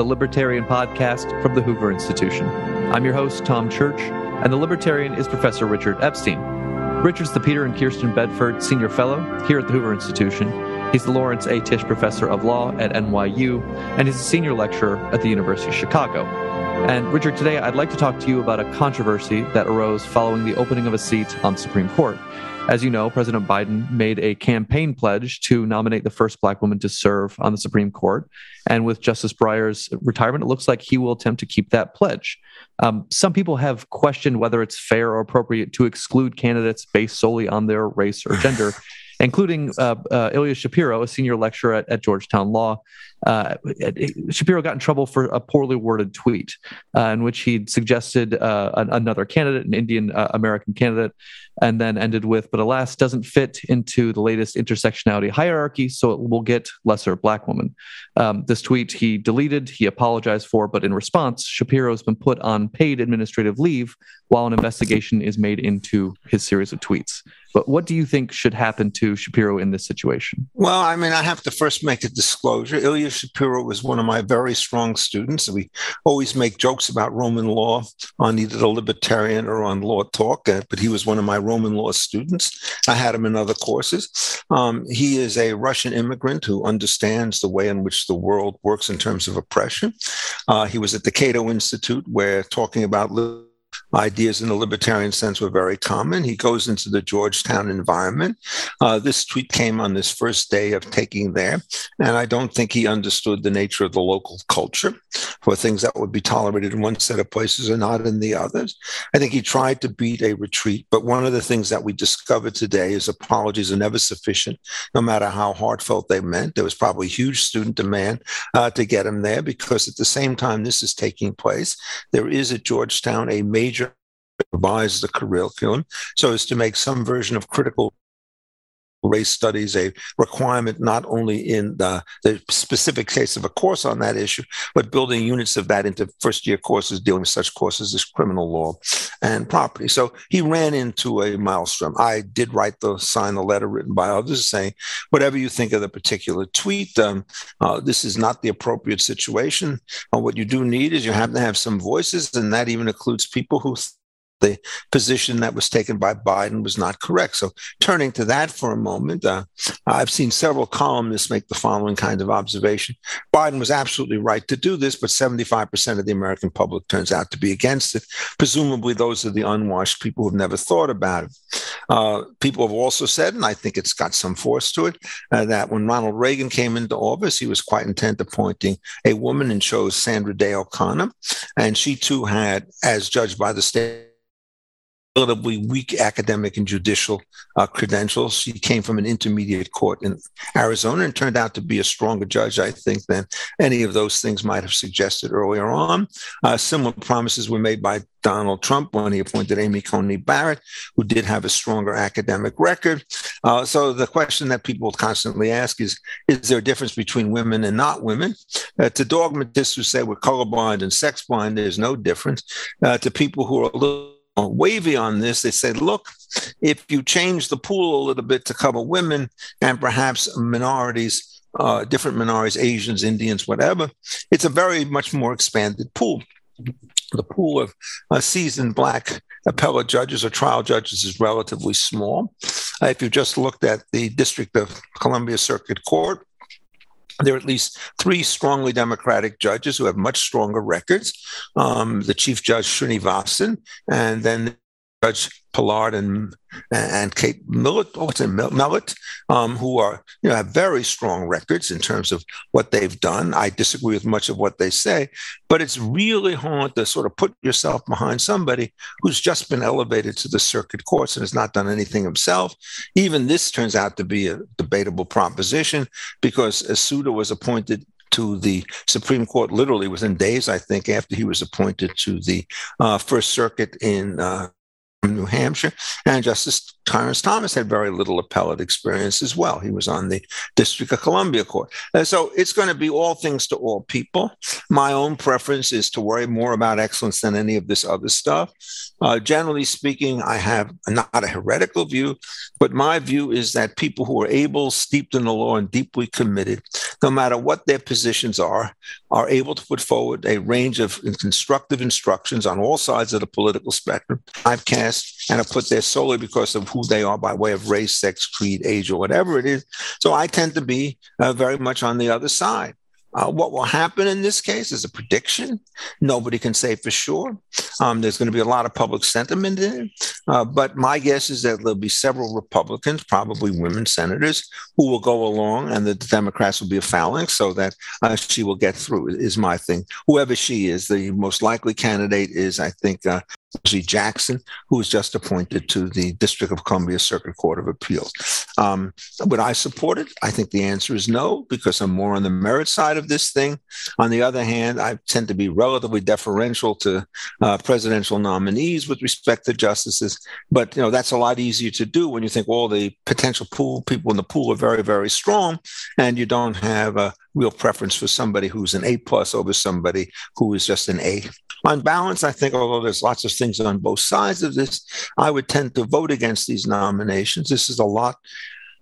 the Libertarian Podcast from the Hoover Institution. I'm your host, Tom Church, and the Libertarian is Professor Richard Epstein. Richard's the Peter and Kirsten Bedford Senior Fellow here at the Hoover Institution. He's the Lawrence A. Tisch Professor of Law at NYU, and he's a senior lecturer at the University of Chicago. And Richard, today I'd like to talk to you about a controversy that arose following the opening of a seat on the Supreme Court. As you know, President Biden made a campaign pledge to nominate the first black woman to serve on the Supreme Court. And with Justice Breyer's retirement, it looks like he will attempt to keep that pledge. Um, some people have questioned whether it's fair or appropriate to exclude candidates based solely on their race or gender including uh, uh, Ilya Shapiro, a senior lecturer at, at Georgetown Law. Uh, Shapiro got in trouble for a poorly worded tweet uh, in which he'd suggested uh, an, another candidate, an Indian uh, American candidate, and then ended with, but alas, doesn't fit into the latest intersectionality hierarchy, so it will get lesser black woman. Um, this tweet he deleted, he apologized for, but in response, Shapiro has been put on paid administrative leave while an investigation is made into his series of tweets. But what do you think should happen to Shapiro in this situation? Well, I mean, I have to first make a disclosure. Ilya Shapiro was one of my very strong students. We always make jokes about Roman law on either the Libertarian or on Law Talk, uh, but he was one of my Roman law students. I had him in other courses. Um, he is a Russian immigrant who understands the way in which the world works in terms of oppression. Uh, he was at the Cato Institute, where talking about ideas in the libertarian sense were very common. He goes into the Georgetown environment. Uh, this tweet came on this first day of taking there, and I don't think he understood the nature of the local culture for things that would be tolerated in one set of places and not in the others. I think he tried to beat a retreat, but one of the things that we discovered today is apologies are never sufficient, no matter how heartfelt they meant. There was probably huge student demand uh, to get him there because at the same time this is taking place, there is at Georgetown a major revise the curriculum so as to make some version of critical race studies a requirement not only in the, the, specific case of a course on that issue, but building units of that into first year courses dealing with such courses as criminal law and property. So he ran into a maelstrom. I did write the sign the letter written by others saying, whatever you think of the particular tweet, um, uh, this is not the appropriate situation. Uh, what you do need is you have to have some voices, and that even includes people who the position that was taken by Biden was not correct. So, turning to that for a moment, uh, I've seen several columnists make the following kind of observation Biden was absolutely right to do this, but 75% of the American public turns out to be against it. Presumably, those are the unwashed people who've never thought about it. Uh, people have also said, and I think it's got some force to it, uh, that when Ronald Reagan came into office, he was quite intent appointing a woman and chose Sandra Day O'Connor. And she too had, as judged by the state, relatively weak academic and judicial uh, credentials. She came from an intermediate court in Arizona and turned out to be a stronger judge, I think, than any of those things might have suggested earlier on. Uh, similar promises were made by Donald Trump when he appointed Amy Coney Barrett, who did have a stronger academic record. Uh, so the question that people constantly ask is, is there a difference between women and not women? Uh, to dogmatists who say we're colorblind and sex blind, there's no difference. Uh, to people who are a little wavy on this. They said, look, if you change the pool a little bit to cover women and perhaps minorities, uh, different minorities, Asians, Indians, whatever, it's a very much more expanded pool. The pool of uh, seasoned black appellate judges or trial judges is relatively small. Uh, if you just looked at the District of Columbia Circuit Court, there are at least three strongly Democratic judges who have much stronger records. Um, the Chief Judge Srinivasan, and then Judge Pillard and and Kate Millett, oh, what's it, Mellett, um, who are you know have very strong records in terms of what they've done. I disagree with much of what they say, but it's really hard to sort of put yourself behind somebody who's just been elevated to the circuit courts and has not done anything himself. Even this turns out to be a debatable proposition because Souter was appointed to the Supreme Court literally within days, I think, after he was appointed to the uh, First Circuit in uh, New Hampshire, and Justice Clarence Thomas had very little appellate experience as well. He was on the District of Columbia Court. And so it's going to be all things to all people. My own preference is to worry more about excellence than any of this other stuff. Uh, generally speaking, I have not a heretical view, but my view is that people who are able, steeped in the law, and deeply committed, no matter what their positions are, are able to put forward a range of constructive instructions on all sides of the political spectrum. I've cast and have put there solely because of who they are by way of race, sex, creed, age, or whatever it is. So I tend to be uh, very much on the other side. Uh, what will happen in this case is a prediction. Nobody can say for sure. Um, there's going to be a lot of public sentiment in it. Uh, but my guess is that there'll be several Republicans, probably women senators, who will go along and the Democrats will be a phalanx so that uh, she will get through, is my thing. Whoever she is, the most likely candidate is, I think, uh, Jackson, who was just appointed to the District of Columbia Circuit Court of Appeals. Um, would I support it? I think the answer is no, because I'm more on the merit side of this thing. On the other hand, I tend to be relatively deferential to uh, presidential nominees with respect to justices. But you know that's a lot easier to do when you think all the potential pool people in the pool are very, very strong, and you don't have a real preference for somebody who's an A plus over somebody who is just an A. On balance, I think although there's lots of things on both sides of this, I would tend to vote against these nominations. This is a lot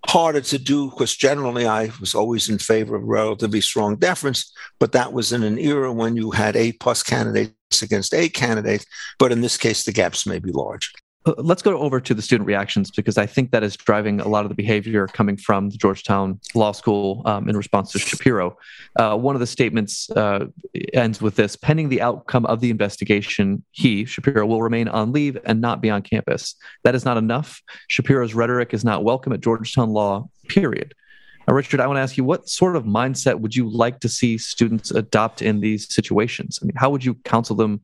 harder to do because generally I was always in favor of relatively strong deference, but that was in an era when you had A plus candidates against A candidates. But in this case, the gaps may be large. Let's go over to the student reactions because I think that is driving a lot of the behavior coming from the Georgetown Law School um, in response to Shapiro. Uh, one of the statements uh, ends with this pending the outcome of the investigation, he, Shapiro, will remain on leave and not be on campus. That is not enough. Shapiro's rhetoric is not welcome at Georgetown Law, period. Now, Richard, I want to ask you what sort of mindset would you like to see students adopt in these situations? I mean, how would you counsel them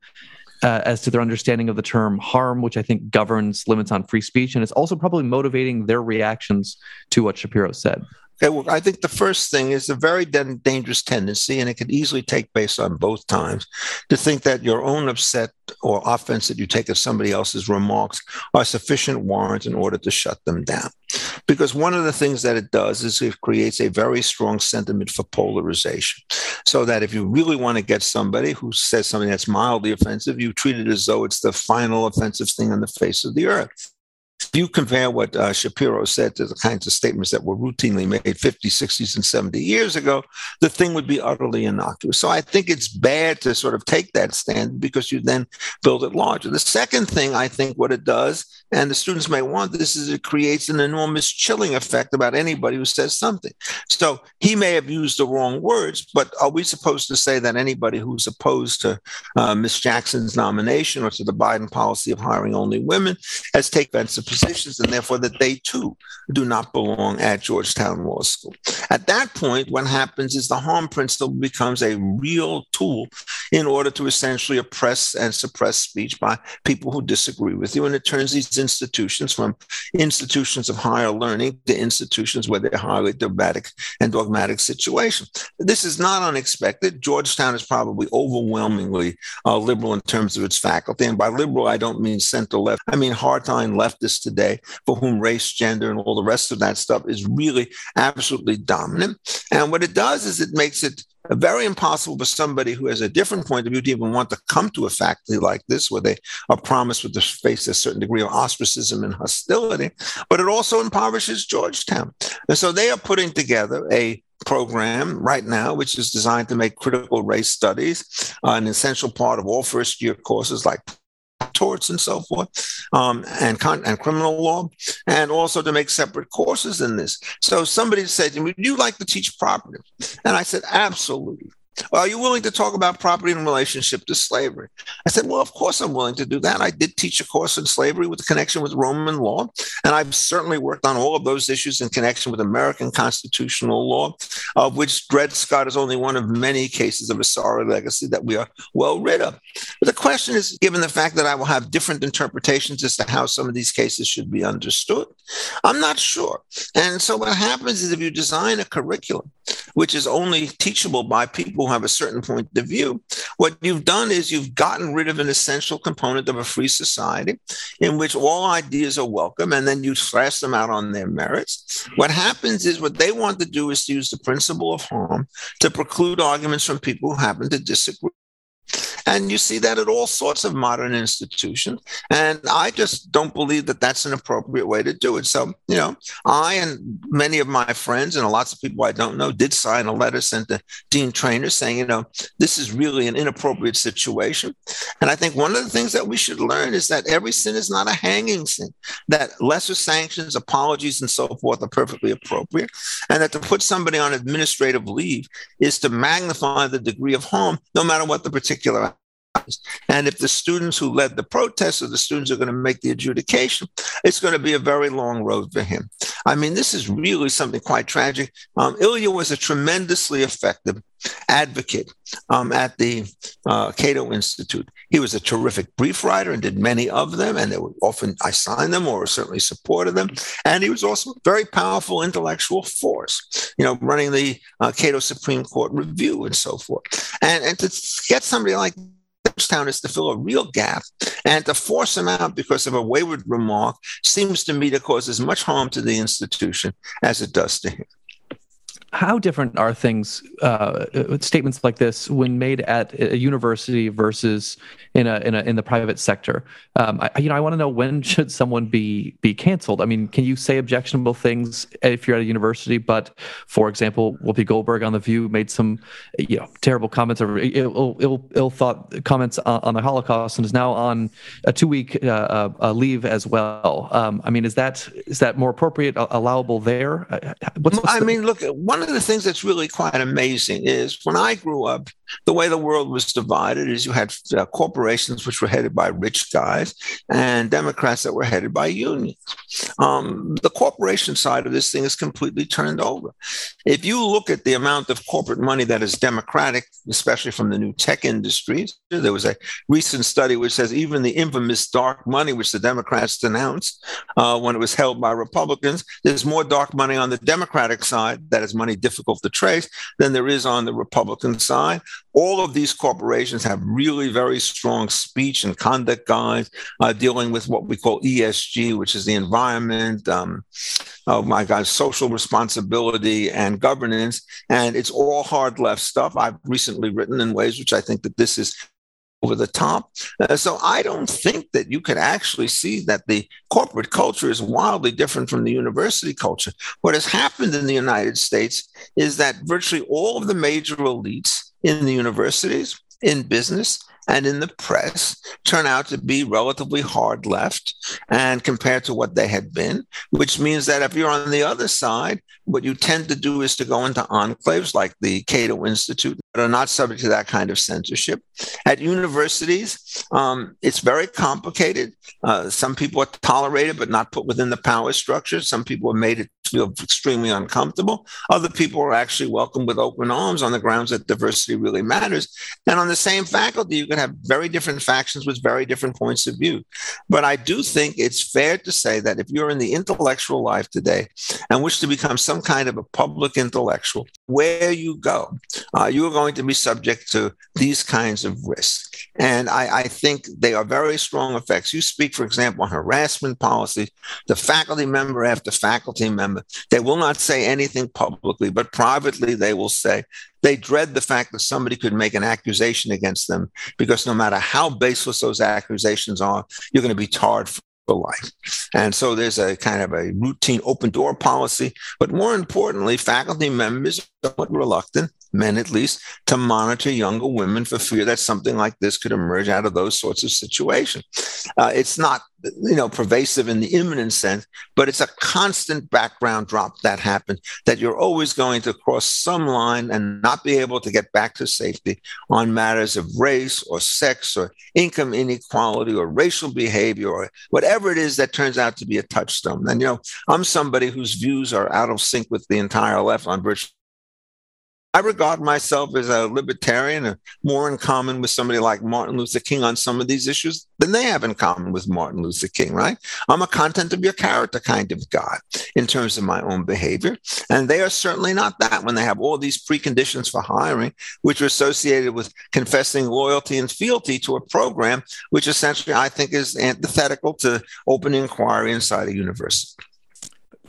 uh, as to their understanding of the term harm, which I think governs limits on free speech. And it's also probably motivating their reactions to what Shapiro said. Okay, well, I think the first thing is a very dangerous tendency, and it can easily take place on both times, to think that your own upset or offense that you take of somebody else's remarks are sufficient warrant in order to shut them down. Because one of the things that it does is it creates a very strong sentiment for polarization. So that if you really want to get somebody who says something that's mildly offensive, you treat it as though it's the final offensive thing on the face of the earth. If you compare what uh, Shapiro said to the kinds of statements that were routinely made 50, 60s, and 70 years ago, the thing would be utterly innocuous. So I think it's bad to sort of take that stand because you then build it larger. The second thing I think what it does, and the students may want this, is it creates an enormous chilling effect about anybody who says something. So he may have used the wrong words, but are we supposed to say that anybody who's opposed to uh, Ms. Jackson's nomination or to the Biden policy of hiring only women has taken offensive positions and therefore that they too do not belong at Georgetown Law School. At that point, what happens is the harm principle becomes a real tool in order to essentially oppress and suppress speech by people who disagree with you. And it turns these institutions from institutions of higher learning to institutions where they're highly dogmatic and dogmatic situations. This is not unexpected. Georgetown is probably overwhelmingly uh, liberal in terms of its faculty. And by liberal, I don't mean center left, I mean hardline today for whom race, gender, and all the rest of that stuff is really absolutely dominant. And what it does is it makes it very impossible for somebody who has a different point of view to even want to come to a faculty like this, where they are promised with to face a certain degree of ostracism and hostility. But it also impoverishes Georgetown. And so they are putting together a program right now, which is designed to make critical race studies uh, an essential part of all first year courses like torts and so forth, um, and, con- and criminal law, and also to make separate courses in this. So somebody said to me, Would you like to teach property? And I said, Absolutely. Are you willing to talk about property in relationship to slavery? I said, Well, of course I'm willing to do that. I did teach a course in slavery with connection with Roman law, and I've certainly worked on all of those issues in connection with American constitutional law, of which Dred Scott is only one of many cases of a sorry legacy that we are well rid of. But the question is given the fact that I will have different interpretations as to how some of these cases should be understood, I'm not sure. And so what happens is if you design a curriculum which is only teachable by people who have a certain point of view, what you've done is you've gotten rid of an essential component of a free society in which all ideas are welcome and then you thrash them out on their merits. What happens is what they want to do is to use the principle of harm to preclude arguments from people who happen to disagree and you see that at all sorts of modern institutions. And I just don't believe that that's an appropriate way to do it. So, you know, I and many of my friends and lots of people I don't know did sign a letter sent to Dean Treanor saying, you know, this is really an inappropriate situation. And I think one of the things that we should learn is that every sin is not a hanging sin, that lesser sanctions, apologies, and so forth are perfectly appropriate. And that to put somebody on administrative leave is to magnify the degree of harm, no matter what the particular and if the students who led the protests or the students are going to make the adjudication, it's going to be a very long road for him. I mean, this is really something quite tragic. Um, Ilya was a tremendously effective advocate um, at the uh, Cato Institute. He was a terrific brief writer and did many of them, and they were often I signed them or certainly supported them. And he was also a very powerful intellectual force, you know, running the uh, Cato Supreme Court Review and so forth. And, and to get somebody like Town is to fill a real gap and to force him out because of a wayward remark seems to me to cause as much harm to the institution as it does to him how different are things uh, statements like this when made at a university versus in a in a in the private sector? Um, I, you know i want to know when should someone be be canceled? I mean can you say objectionable things if you're at a university but for example whoopi goldberg on the view made some you know terrible comments or ill ill, Ill thought comments on, on, the holocaust and is now on a two week uh, uh, leave as well. Um, i mean is that is that more appropriate allowable there? Uh, what's, what's i the- mean look one of the things that's really quite amazing is when I grew up, the way the world was divided is you had uh, corporations which were headed by rich guys and Democrats that were headed by unions. Um, the corporation side of this thing is completely turned over. If you look at the amount of corporate money that is democratic, especially from the new tech industries, there was a recent study which says even the infamous dark money, which the Democrats denounced uh, when it was held by Republicans, there's more dark money on the Democratic side that is money difficult to trace than there is on the Republican side. All of these corporations have really very strong speech and conduct guides uh, dealing with what we call ESG, which is the environment, um, oh my God, social responsibility and governance. And it's all hard left stuff. I've recently written in ways which I think that this is over the top. Uh, so I don't think that you could actually see that the corporate culture is wildly different from the university culture. What has happened in the United States is that virtually all of the major elites in the universities, in business, and in the press turn out to be relatively hard left and compared to what they had been, which means that if you're on the other side, what you tend to do is to go into enclaves like the Cato Institute that are not subject to that kind of censorship. At universities, um, it's very complicated. Uh, some people are tolerated but not put within the power structure. Some people are made it feel extremely uncomfortable. Other people are actually welcomed with open arms on the grounds that diversity really matters. And on the same faculty, you can have very different factions with very different points of view. But I do think it's fair to say that if you're in the intellectual life today and wish to become some kind of a public intellectual, where you go, uh, you are going to be subject to these kinds of risks. And I, I, think they are very strong effects. You speak, for example, on harassment policy, the faculty member after faculty member, they will not say anything publicly, but privately they will say they dread the fact that somebody could make an accusation against them because no matter how baseless those accusations are, you're going to be tarred for life. And so there's a kind of a routine open door policy. But more importantly, faculty members are somewhat reluctant men at least, to monitor younger women for fear that something like this could emerge out of those sorts of situations. Uh, it's not, you know, pervasive in the imminent sense, but it's a constant background drop that happens that you're always going to cross some line and not be able to get back to safety on matters of race or sex or income inequality or racial behavior or whatever it is that turns out to be a touchstone. And, you know, I'm somebody whose views are out of sync with the entire left on virtually I regard myself as a libertarian, uh, more in common with somebody like Martin Luther King on some of these issues than they have in common with Martin Luther King, right? I'm a content of your character kind of guy in terms of my own behavior. And they are certainly not that when they have all these preconditions for hiring, which are associated with confessing loyalty and fealty to a program, which essentially I think is antithetical to open inquiry inside a university.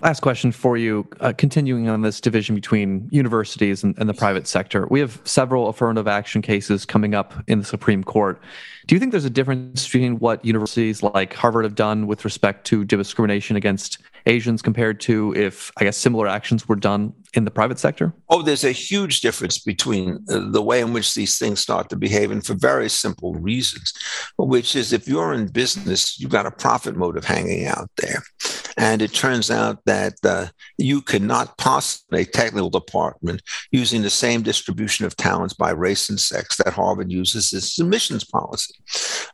Last question for you. Uh, continuing on this division between universities and, and, the private sector, we have several affirmative action cases coming up in the Supreme Court. Do you think there's a difference between what universities like Harvard have done with respect to discrimination against Asians compared to if, I guess, similar actions were done in the private sector? Oh, there's a huge difference between uh, the way in which these things start to behave, and for very simple reasons, which is if you're in business, you've got a profit motive hanging out there. And it turns out that uh, you cannot possibly, a technical department, using the same distribution of talents by race and sex that Harvard uses as admissions policy.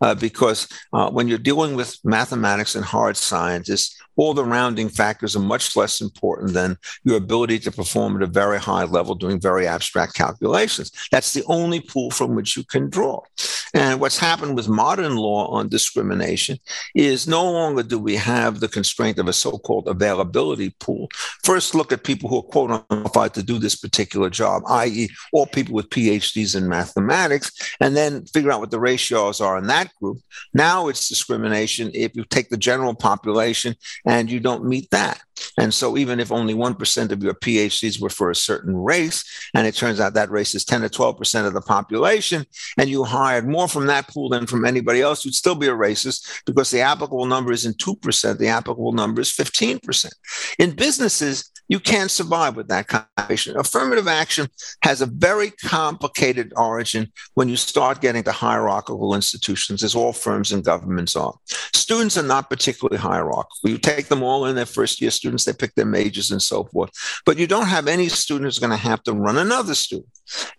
Uh, because uh, when you're dealing with mathematics and hard sciences, all the rounding factors are much less important than your ability to perform at a very high level doing very abstract calculations. That's the only pool from which you can draw. And what's happened with modern law on discrimination is no longer do we have the constraint of a so called availability pool. First, look at people who are quote to do this particular job, i.e., all people with PhDs in mathematics, and then figure out what the ratios are in that group. Now it's discrimination if you take the general population and you don't meet that. And so, even if only 1% of your PhDs were for a certain race, and it turns out that race is 10 to 12% of the population, and you hired more from that pool than from anybody else, you'd still be a racist because the applicable number isn't 2%, the applicable number is 15%. In businesses, you can't survive with that kind of combination. Affirmative action has a very complicated origin when you start getting to hierarchical institutions, as all firms and governments are. Students are not particularly hierarchical. You take them all in their first year students, they pick their majors and so forth. But you don't have any student who's going to have to run another student.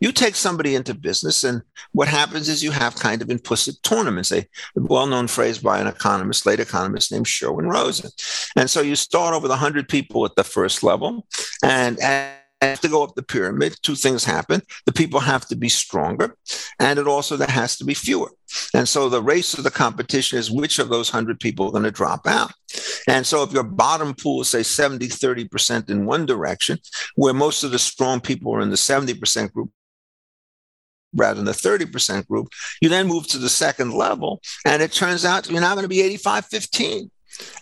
You take somebody into business, and what happens is you have kind of implicit tournaments, a well known phrase by an economist, late economist named Sherwin Rosen. And so you start over the 100 people at the first level. And, and have to go up the pyramid, two things happen. The people have to be stronger, and it also there has to be fewer. And so the race of the competition is which of those 100 people are going to drop out. And so if your bottom pool is, say, 70, 30% in one direction, where most of the strong people are in the 70% group, rather than the 30% group, you then move to the second level, and it turns out you're now going to be 85 15.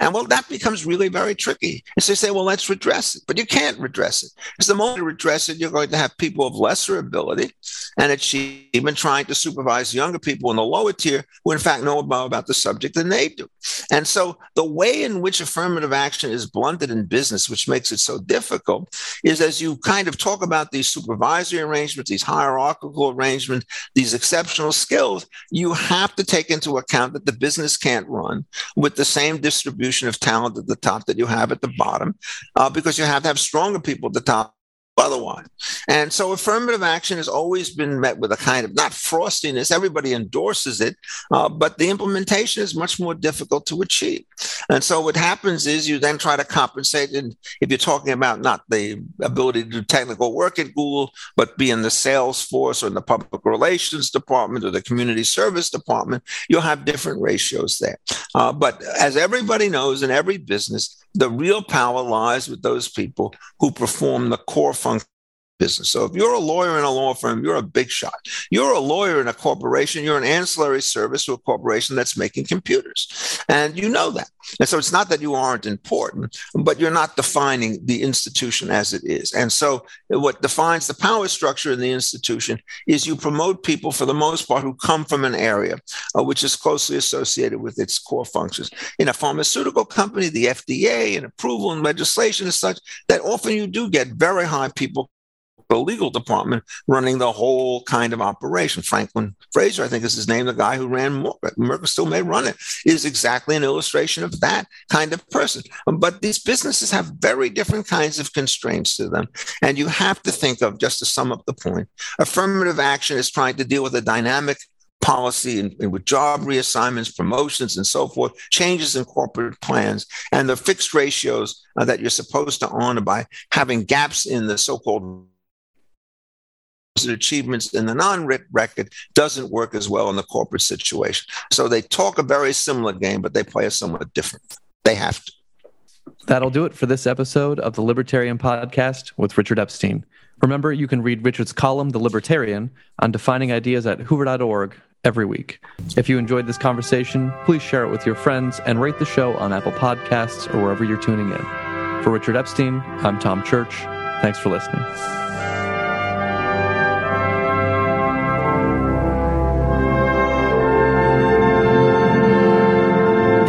And well, that becomes really very tricky. And so you say, well, let's redress it. But you can't redress it. Because the moment you redress it, you're going to have people of lesser ability and achievement trying to supervise younger people in the lower tier who, in fact, know more about the subject than they do. And so the way in which affirmative action is blunted in business, which makes it so difficult, is as you kind of talk about these supervisory arrangements, these hierarchical arrangements, these exceptional skills, you have to take into account that the business can't run with the same distribution of talent at the top that you have at the bottom, uh, because you have to have stronger people at the top otherwise. And so affirmative action has always been met with a kind of not frostiness, everybody endorses it, uh, but the implementation is much more difficult to achieve. And so what happens is you then try to compensate. And if you're talking about not the ability to do technical work at Google, but be in the sales force or in the public relations department or the community service department, you'll have different ratios there. Uh, but as everybody knows in every business, the real power lies with those people who perform the core function business. So if you're a lawyer in a law firm, you're a big shot. You're a lawyer in a corporation, you're an ancillary service to a corporation that's making computers. And you know that. And so it's not that you aren't important, but you're not defining the institution as it is. And so what defines the power structure in the institution is you promote people for the most part who come from an area uh, which is closely associated with its core functions. In a pharmaceutical company, the FDA and approval and legislation is such that often you do get very high people the legal department running the whole kind of operation. Franklin Frazier, I think is his name, the guy who ran Merck, still may run it, is exactly an illustration of that kind of person. But these businesses have very different kinds of constraints to them. And you have to think of, just to sum up the point, affirmative action is trying to deal with a dynamic policy and, and, with job reassignments, promotions, and so forth, changes in corporate plans, and the fixed ratios uh, that you're supposed to honor by having gaps in the so called and achievements in the non-written record doesn't work as well in the corporate situation. So they talk a very similar game, but they play a somewhat different. They have to. That'll do it for this episode of the Libertarian Podcast with Richard Epstein. Remember, you can read Richard's column, The Libertarian, on defining ideas at hoover.org every week. If you enjoyed this conversation, please share it with your friends and rate the show on Apple Podcasts or wherever you're tuning in. For Richard Epstein, I'm Tom Church. Thanks for listening.